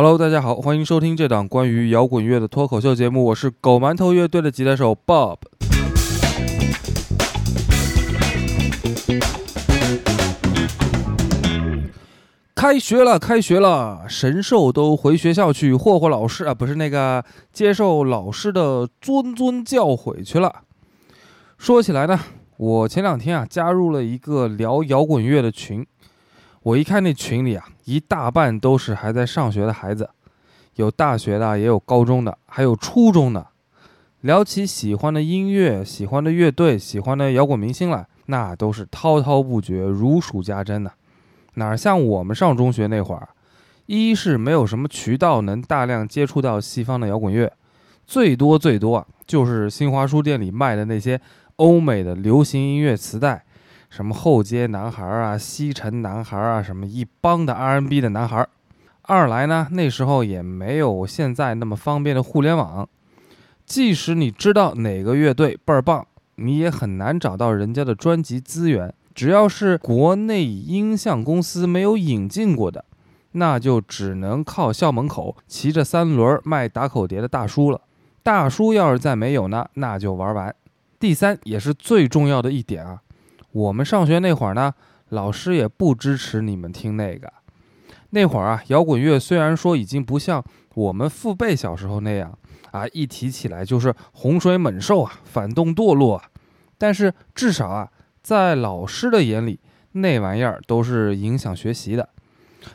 Hello，大家好，欢迎收听这档关于摇滚乐的脱口秀节目，我是狗馒头乐队的吉他手 Bob。开学了，开学了，神兽都回学校去霍霍老师啊，不是那个接受老师的谆谆教诲去了。说起来呢，我前两天啊加入了一个聊摇滚乐的群。我一看那群里啊，一大半都是还在上学的孩子，有大学的，也有高中的，还有初中的。聊起喜欢的音乐、喜欢的乐队、喜欢的摇滚明星来，那都是滔滔不绝，如数家珍呐。哪像我们上中学那会儿，一是没有什么渠道能大量接触到西方的摇滚乐，最多最多啊，就是新华书店里卖的那些欧美的流行音乐磁带。什么后街男孩啊，西城男孩啊，什么一帮的 R&B 的男孩。二来呢，那时候也没有现在那么方便的互联网，即使你知道哪个乐队倍儿棒，你也很难找到人家的专辑资源。只要是国内音像公司没有引进过的，那就只能靠校门口骑着三轮卖打口碟的大叔了。大叔要是再没有呢，那就玩完。第三也是最重要的一点啊。我们上学那会儿呢，老师也不支持你们听那个。那会儿啊，摇滚乐虽然说已经不像我们父辈小时候那样啊，一提起来就是洪水猛兽啊，反动堕落啊，但是至少啊，在老师的眼里，那玩意儿都是影响学习的。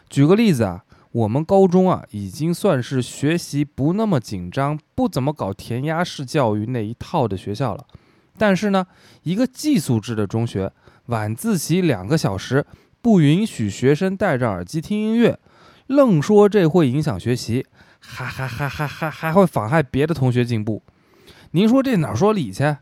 举个例子啊，我们高中啊，已经算是学习不那么紧张、不怎么搞填鸭式教育那一套的学校了。但是呢，一个寄宿制的中学，晚自习两个小时不允许学生戴着耳机听音乐，愣说这会影响学习，还还还还还还会妨害别的同学进步。您说这哪说理去？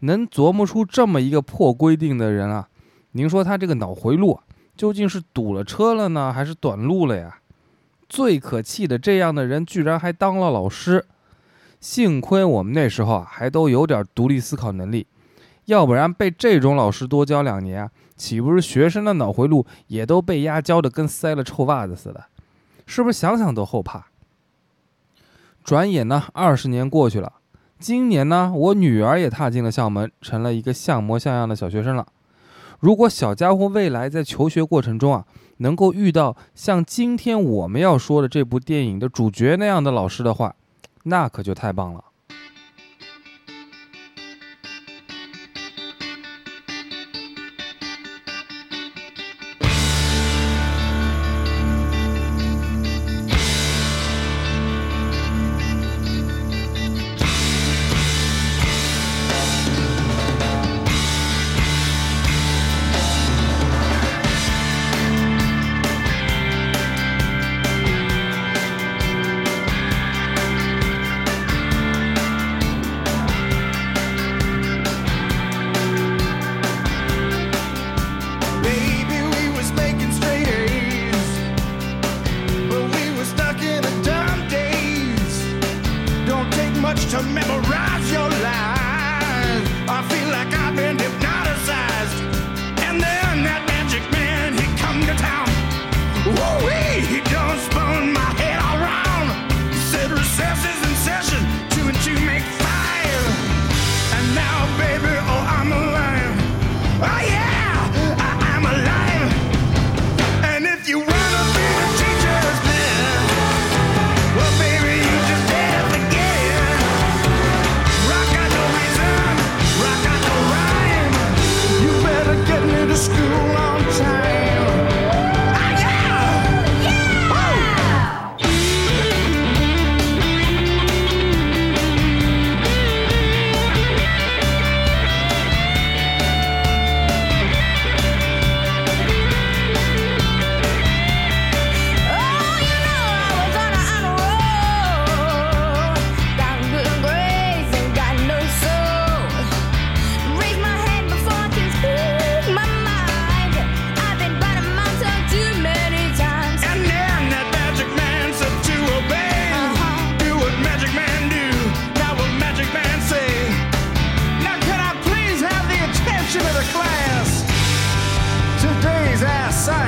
能琢磨出这么一个破规定的人啊？您说他这个脑回路究竟是堵了车了呢，还是短路了呀？最可气的，这样的人居然还当了老师。幸亏我们那时候啊，还都有点独立思考能力，要不然被这种老师多教两年啊，岂不是学生的脑回路也都被压教的跟塞了臭袜子似的？是不是想想都后怕？转眼呢，二十年过去了，今年呢，我女儿也踏进了校门，成了一个像模像样的小学生了。如果小家伙未来在求学过程中啊，能够遇到像今天我们要说的这部电影的主角那样的老师的话，那可就太棒了。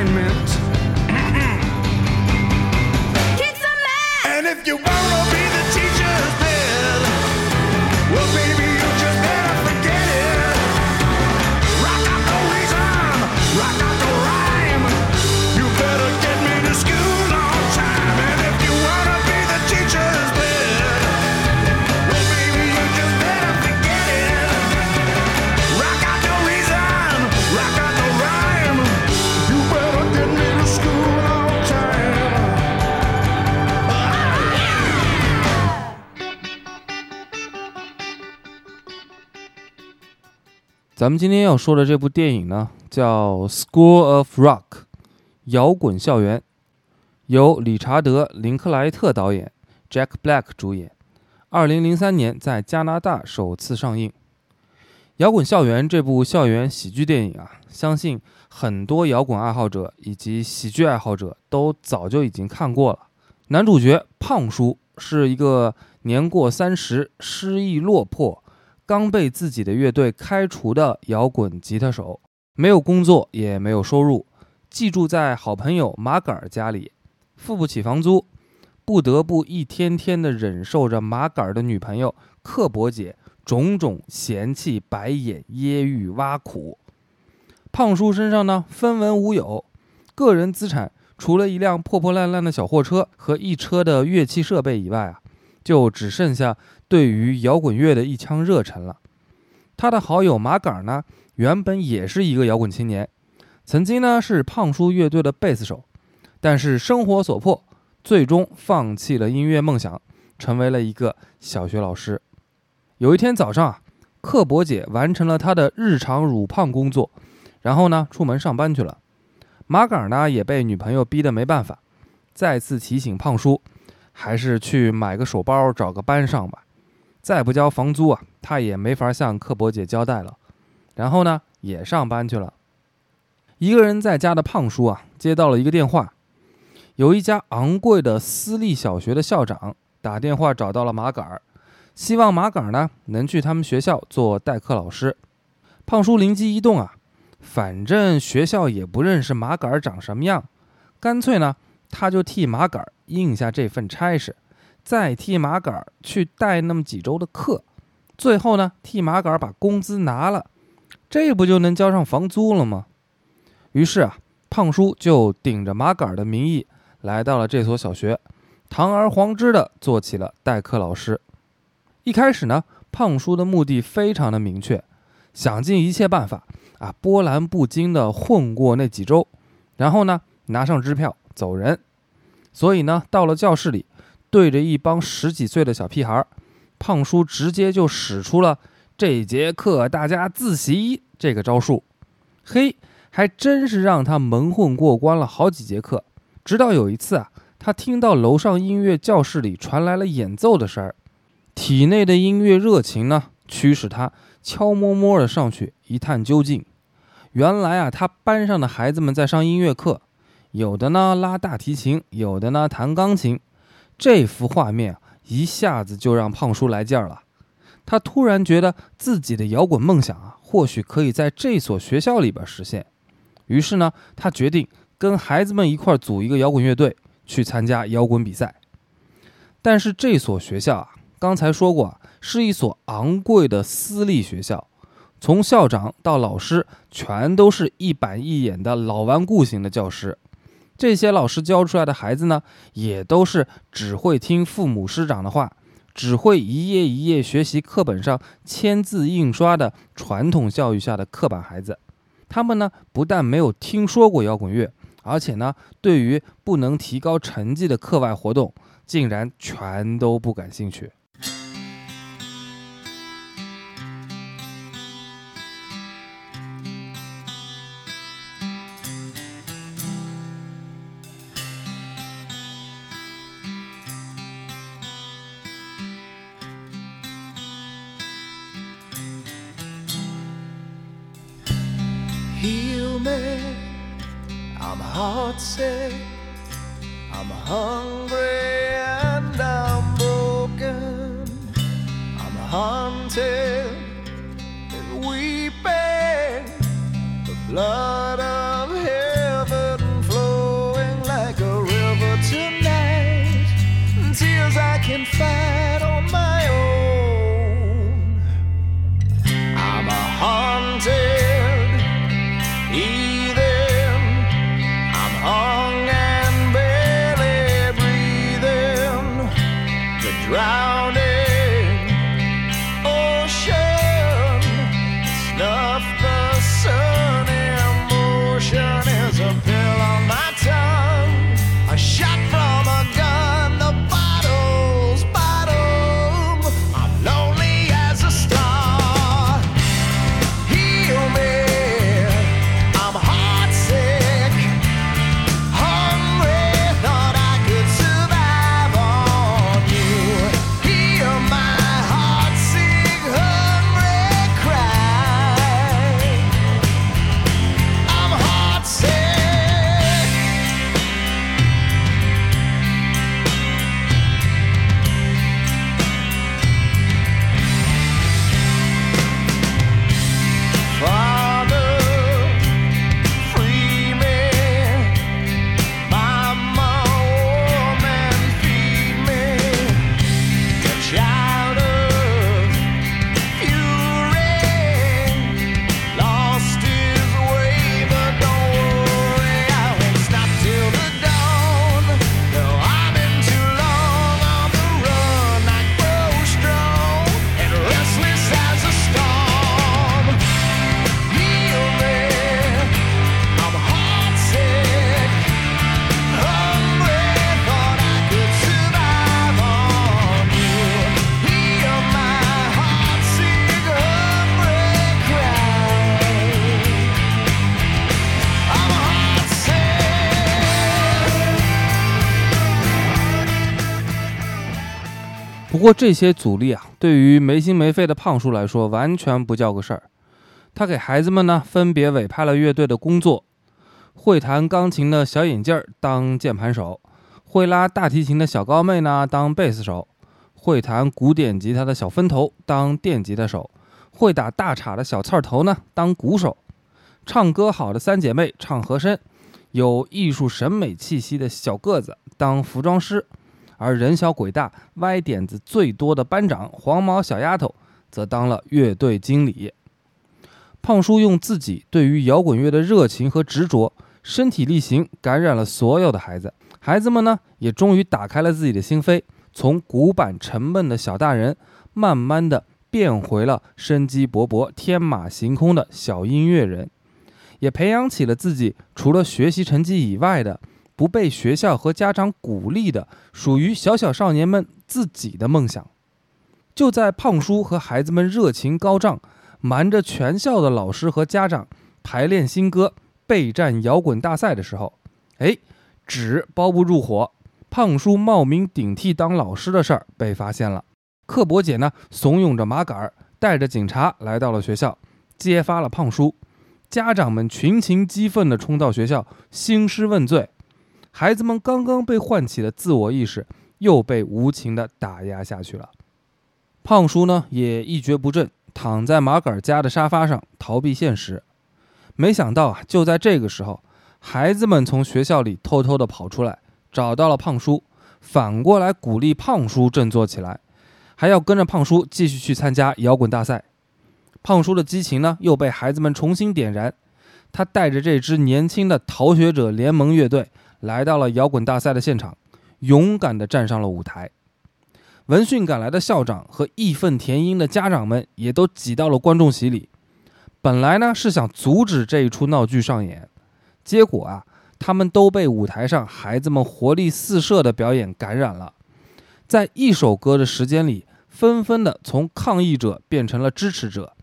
confinement. 咱们今天要说的这部电影呢，叫《School of Rock》，摇滚校园，由理查德·林克莱特导演，Jack Black 主演，二零零三年在加拿大首次上映。《摇滚校园》这部校园喜剧电影啊，相信很多摇滚爱好者以及喜剧爱好者都早就已经看过了。男主角胖叔是一个年过三十、失意落魄。刚被自己的乐队开除的摇滚吉他手，没有工作，也没有收入，寄住在好朋友马杆儿家里，付不起房租，不得不一天天的忍受着马杆儿的女朋友。克伯姐种种嫌弃、白眼、揶揄、挖苦。胖叔身上呢，分文无有，个人资产除了一辆破破烂烂的小货车和一车的乐器设备以外啊，就只剩下。对于摇滚乐的一腔热忱了。他的好友马杆呢，原本也是一个摇滚青年，曾经呢是胖叔乐队的贝斯手，但是生活所迫，最终放弃了音乐梦想，成为了一个小学老师。有一天早上啊，克伯姐完成了她的日常乳胖工作，然后呢出门上班去了。马杆呢也被女朋友逼得没办法，再次提醒胖叔，还是去买个手包，找个班上吧。再不交房租啊，他也没法向克伯姐交代了。然后呢，也上班去了。一个人在家的胖叔啊，接到了一个电话，有一家昂贵的私立小学的校长打电话找到了马杆儿，希望马杆儿呢能去他们学校做代课老师。胖叔灵机一动啊，反正学校也不认识马杆儿长什么样，干脆呢，他就替马杆儿应下这份差事。再替马杆去带那么几周的课，最后呢，替马杆把工资拿了，这不就能交上房租了吗？于是啊，胖叔就顶着马杆的名义来到了这所小学，堂而皇之的做起了代课老师。一开始呢，胖叔的目的非常的明确，想尽一切办法啊，波澜不惊的混过那几周，然后呢，拿上支票走人。所以呢，到了教室里。对着一帮十几岁的小屁孩，胖叔直接就使出了这节课大家自习这个招数。嘿，还真是让他蒙混过关了好几节课。直到有一次啊，他听到楼上音乐教室里传来了演奏的声儿，体内的音乐热情呢，驱使他悄摸摸的上去一探究竟。原来啊，他班上的孩子们在上音乐课，有的呢拉大提琴，有的呢弹钢琴。这幅画面一下子就让胖叔来劲儿了，他突然觉得自己的摇滚梦想啊，或许可以在这所学校里边实现。于是呢，他决定跟孩子们一块组一个摇滚乐队，去参加摇滚比赛。但是这所学校啊，刚才说过啊，是一所昂贵的私立学校，从校长到老师，全都是一板一眼的老顽固型的教师。这些老师教出来的孩子呢，也都是只会听父母师长的话，只会一页一页学习课本上签字印刷的传统教育下的刻板孩子。他们呢，不但没有听说过摇滚乐，而且呢，对于不能提高成绩的课外活动，竟然全都不感兴趣。不过这些阻力啊，对于没心没肺的胖叔来说，完全不叫个事儿。他给孩子们呢分别委派了乐队的工作，会弹钢琴的小眼镜儿当键盘手，会拉大提琴的小高妹呢当贝斯手，会弹古典吉他的小分头当电吉他手，会打大镲的小刺儿头呢当鼓手，唱歌好的三姐妹唱和声，有艺术审美气息的小个子当服装师。而人小鬼大、歪点子最多的班长黄毛小丫头，则当了乐队经理。胖叔用自己对于摇滚乐的热情和执着，身体力行感染了所有的孩子。孩子们呢，也终于打开了自己的心扉，从古板沉闷的小大人，慢慢的变回了生机勃勃、天马行空的小音乐人，也培养起了自己除了学习成绩以外的。不被学校和家长鼓励的，属于小小少年们自己的梦想。就在胖叔和孩子们热情高涨，瞒着全校的老师和家长排练新歌、备战摇滚大赛的时候，哎，纸包不住火，胖叔冒名顶替当老师的事儿被发现了。刻薄姐呢，怂恿着马杆儿，带着警察来到了学校，揭发了胖叔。家长们群情激愤地冲到学校，兴师问罪。孩子们刚刚被唤起的自我意识，又被无情的打压下去了。胖叔呢，也一蹶不振，躺在马杆家的沙发上逃避现实。没想到啊，就在这个时候，孩子们从学校里偷偷的跑出来，找到了胖叔，反过来鼓励胖叔振作起来，还要跟着胖叔继续去参加摇滚大赛。胖叔的激情呢，又被孩子们重新点燃。他带着这支年轻的逃学者联盟乐队。来到了摇滚大赛的现场，勇敢地站上了舞台。闻讯赶来的校长和义愤填膺的家长们也都挤到了观众席里。本来呢是想阻止这一出闹剧上演，结果啊，他们都被舞台上孩子们活力四射的表演感染了。在一首歌的时间里，纷纷的从抗议者变成了支持者，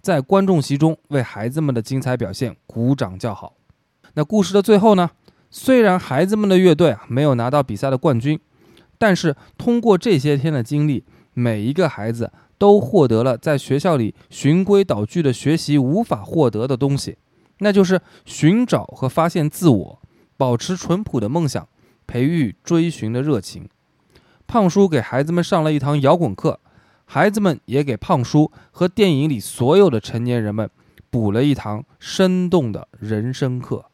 在观众席中为孩子们的精彩表现鼓掌叫好。那故事的最后呢？虽然孩子们的乐队啊没有拿到比赛的冠军，但是通过这些天的经历，每一个孩子都获得了在学校里循规蹈矩的学习无法获得的东西，那就是寻找和发现自我，保持淳朴的梦想，培育追寻的热情。胖叔给孩子们上了一堂摇滚课，孩子们也给胖叔和电影里所有的成年人们补了一堂生动的人生课。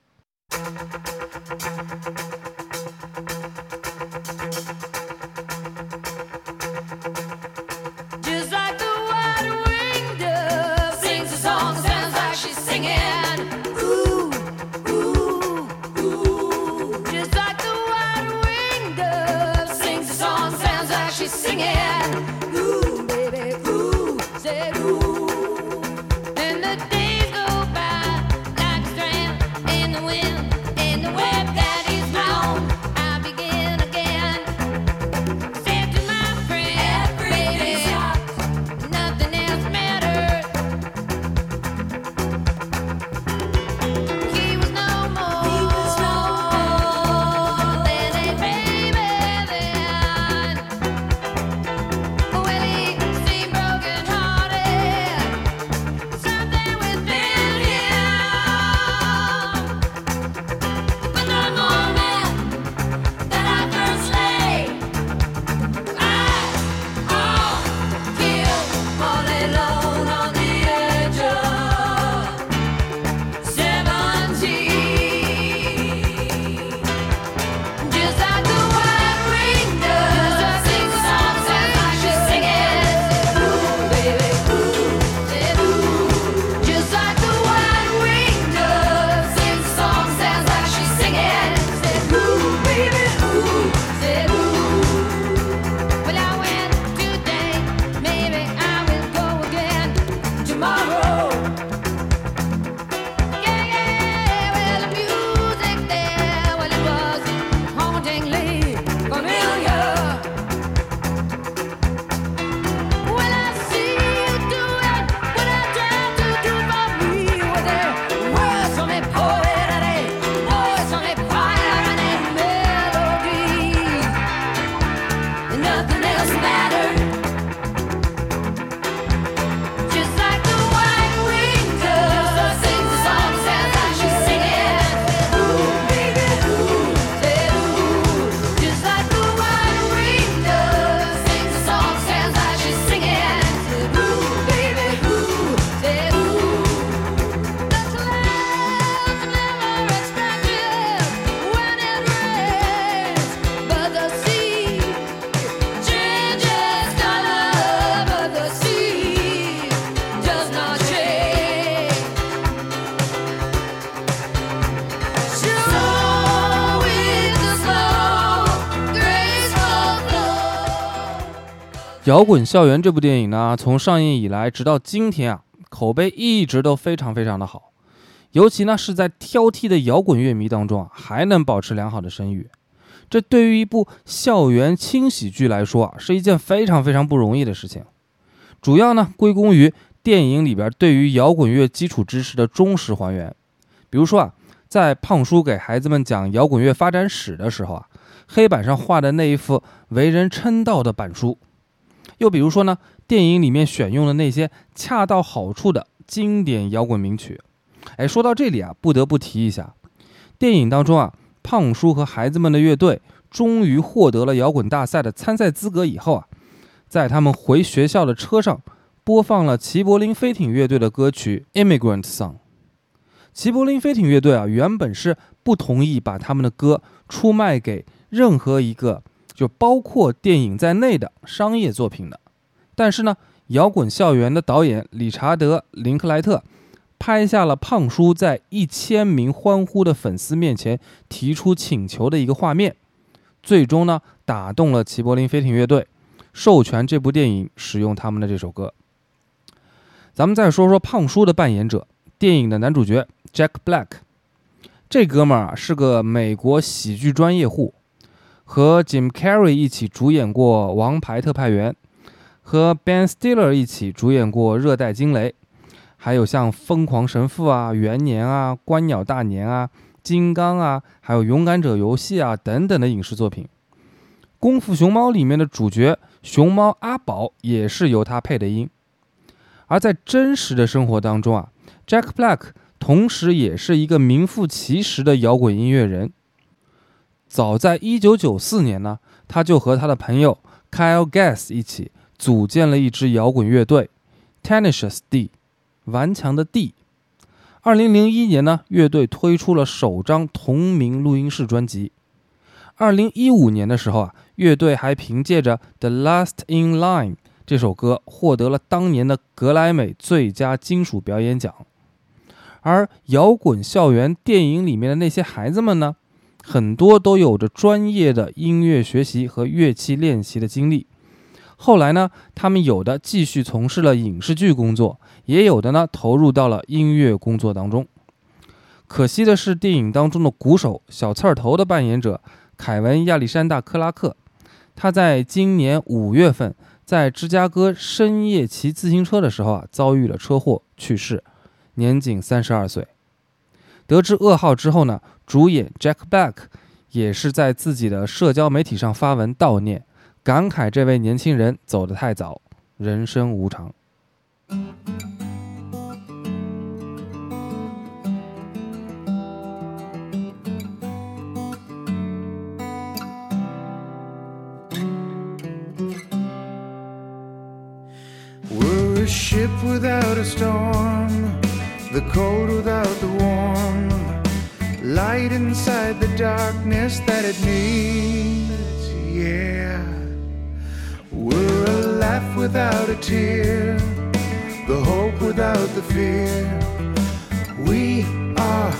摇滚校园》这部电影呢，从上映以来直到今天啊，口碑一直都非常非常的好，尤其呢是在挑剔的摇滚乐迷当中啊，还能保持良好的声誉。这对于一部校园轻喜剧来说啊，是一件非常非常不容易的事情。主要呢归功于电影里边对于摇滚乐基础知识的忠实还原。比如说啊，在胖叔给孩子们讲摇滚乐发展史的时候啊，黑板上画的那一幅为人称道的板书。又比如说呢，电影里面选用的那些恰到好处的经典摇滚名曲。哎，说到这里啊，不得不提一下，电影当中啊，胖叔和孩子们的乐队终于获得了摇滚大赛的参赛资格以后啊，在他们回学校的车上播放了齐柏林飞艇乐队的歌曲《Immigrant Song》。齐柏林飞艇乐队啊，原本是不同意把他们的歌出卖给任何一个就包括电影在内的商业作品的。但是呢，摇滚校园的导演理查德·林克莱特拍下了胖叔在一千名欢呼的粉丝面前提出请求的一个画面，最终呢打动了齐柏林飞艇乐队，授权这部电影使用他们的这首歌。咱们再说说胖叔的扮演者，电影的男主角 Jack Black，这哥们儿啊是个美国喜剧专业户，和 Jim Carrey 一起主演过《王牌特派员》，和 Ben Stiller 一起主演过《热带惊雷》，还有像《疯狂神父》啊、《元年》啊、《观鸟大年》啊、《金刚》啊，还有《勇敢者游戏》啊等等的影视作品。《功夫熊猫》里面的主角熊猫阿宝也是由他配的音。而在真实的生活当中啊，Jack Black 同时也是一个名副其实的摇滚音乐人。早在1994年呢，他就和他的朋友 Kyle Gass 一起组建了一支摇滚乐队 Tenacious D，顽强的 D。2001年呢，乐队推出了首张同名录音室专辑。2015年的时候啊，乐队还凭借着《The Last in Line》这首歌获得了当年的格莱美最佳金属表演奖。而摇滚校园电影里面的那些孩子们呢，很多都有着专业的音乐学习和乐器练习的经历，后来呢，他们有的继续从事了影视剧工作，也有的呢投入到了音乐工作当中。可惜的是，电影当中的鼓手小刺儿头的扮演者凯文·亚历山大·克拉克，他在今年五月份在芝加哥深夜骑自行车的时候啊，遭遇了车祸去世，年仅三十二岁。得知噩耗之后呢，主演 Jack Black 也是在自己的社交媒体上发文悼念，感慨这位年轻人走得太早，人生无常。Ship without a storm, the cold without the warm, light inside the darkness that it needs. Yeah, we're a laugh without a tear, the hope without the fear. We are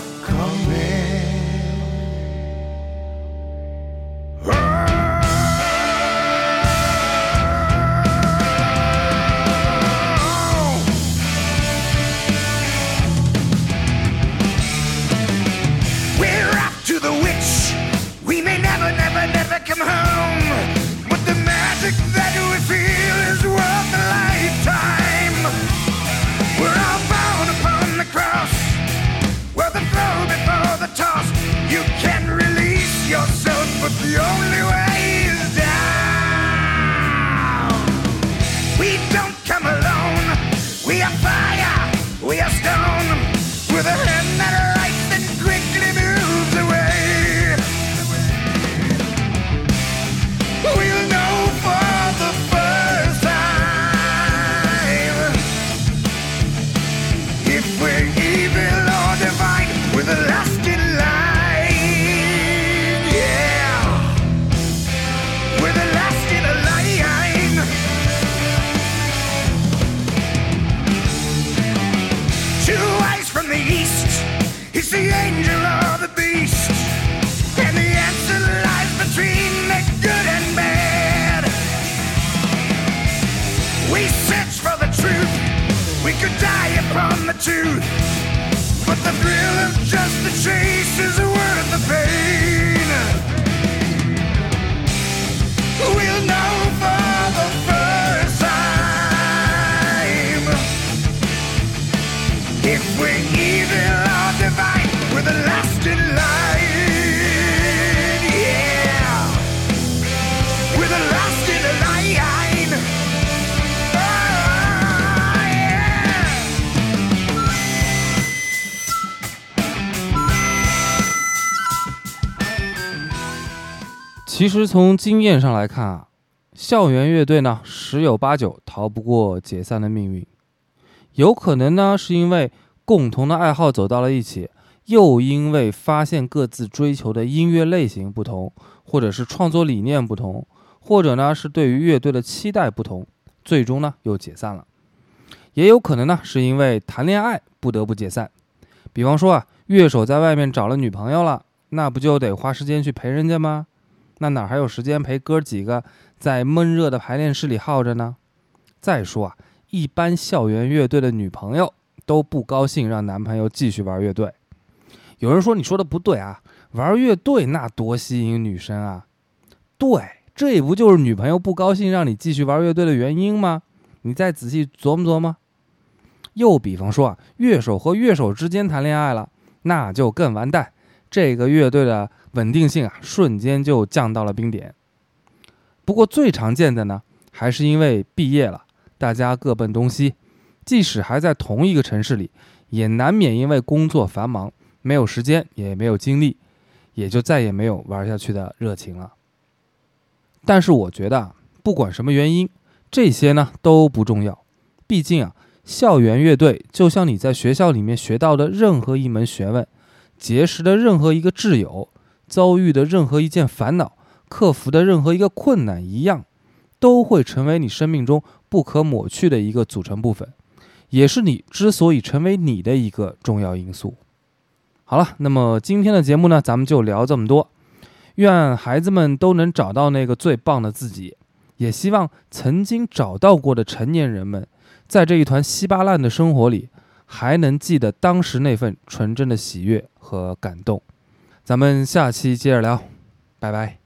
chases 其实从经验上来看啊，校园乐队呢十有八九逃不过解散的命运。有可能呢是因为共同的爱好走到了一起，又因为发现各自追求的音乐类型不同，或者是创作理念不同，或者呢是对于乐队的期待不同，最终呢又解散了。也有可能呢是因为谈恋爱不得不解散。比方说啊，乐手在外面找了女朋友了，那不就得花时间去陪人家吗？那哪还有时间陪哥几个在闷热的排练室里耗着呢？再说啊，一般校园乐队的女朋友都不高兴让男朋友继续玩乐队。有人说你说的不对啊，玩乐队那多吸引女生啊。对，这不就是女朋友不高兴让你继续玩乐队的原因吗？你再仔细琢磨琢磨。又比方说啊，乐手和乐手之间谈恋爱了，那就更完蛋，这个乐队的稳定性啊，瞬间就降到了冰点。不过最常见的呢，还是因为毕业了，大家各奔东西，即使还在同一个城市里，也难免因为工作繁忙，没有时间，也没有精力，也就再也没有玩下去的热情了。但是我觉得啊，不管什么原因，这些呢都不重要，毕竟啊，校园乐队就像你在学校里面学到的任何一门学问，结识的任何一个挚友，遭遇的任何一件烦恼克服的任何一个困难一样都会成为你生命中不可抹去的一个组成部分也是你之所以成为你的一个重要因素。好了那么今天的节目呢咱们就聊这么多。愿孩子们都能找到那个最棒的自己也希望曾经找到过的成年人们在这一团稀巴烂的生活里还能记得当时那份纯真的喜悦和感动。咱们下期接着聊拜拜。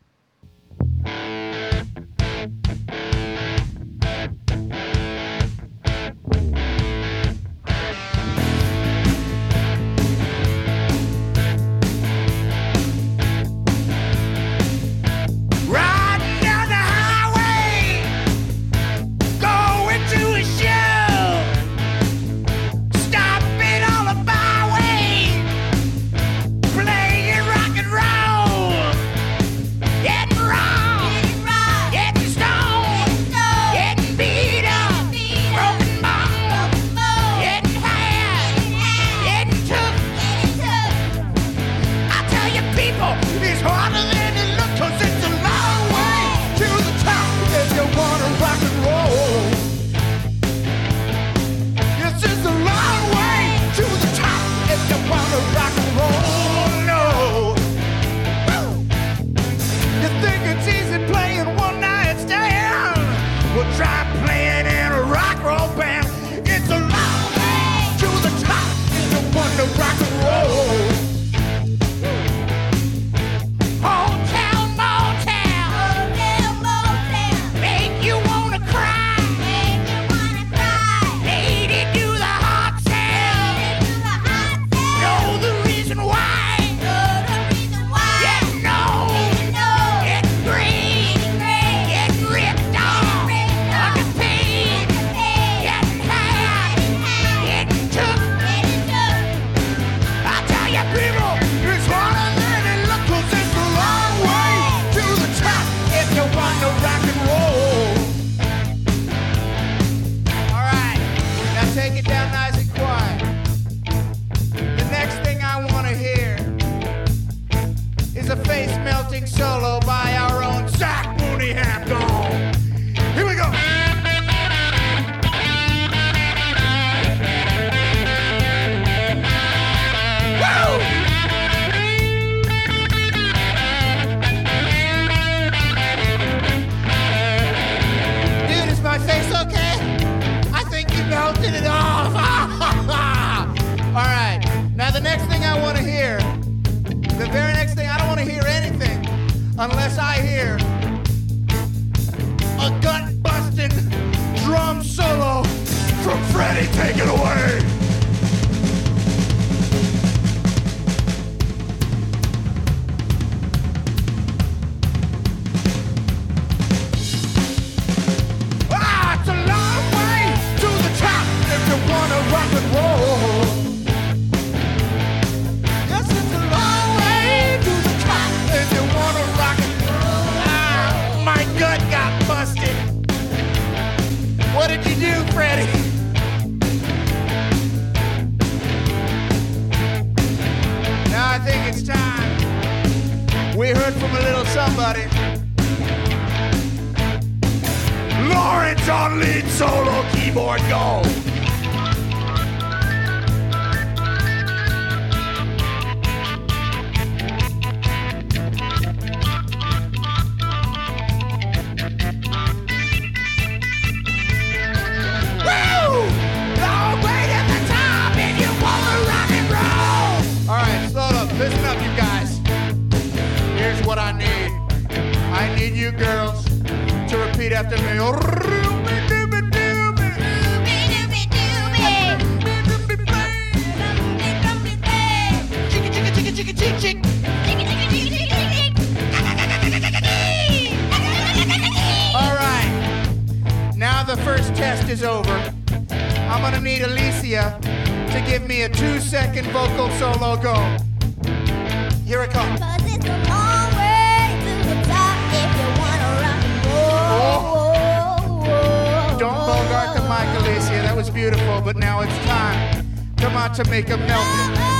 shift is over, I'm gonna need Alicia to give me a two second vocal solo go. Here it comes. Oh. Don't bogart the mic, Alicia. That was beautiful, but now it's time. Come on to make a melted.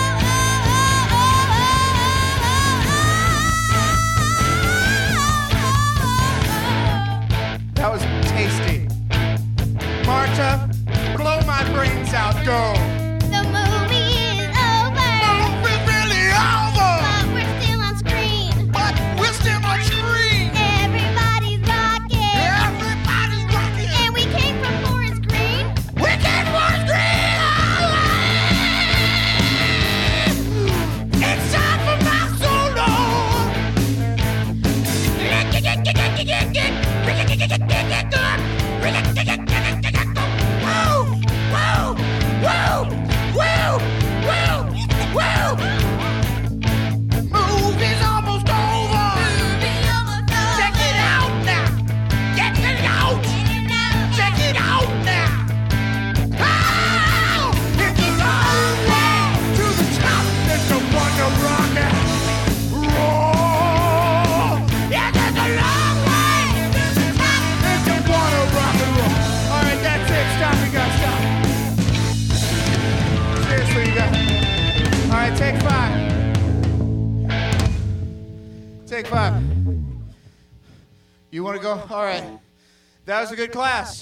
Marta. Blow my brains out, go. Good class.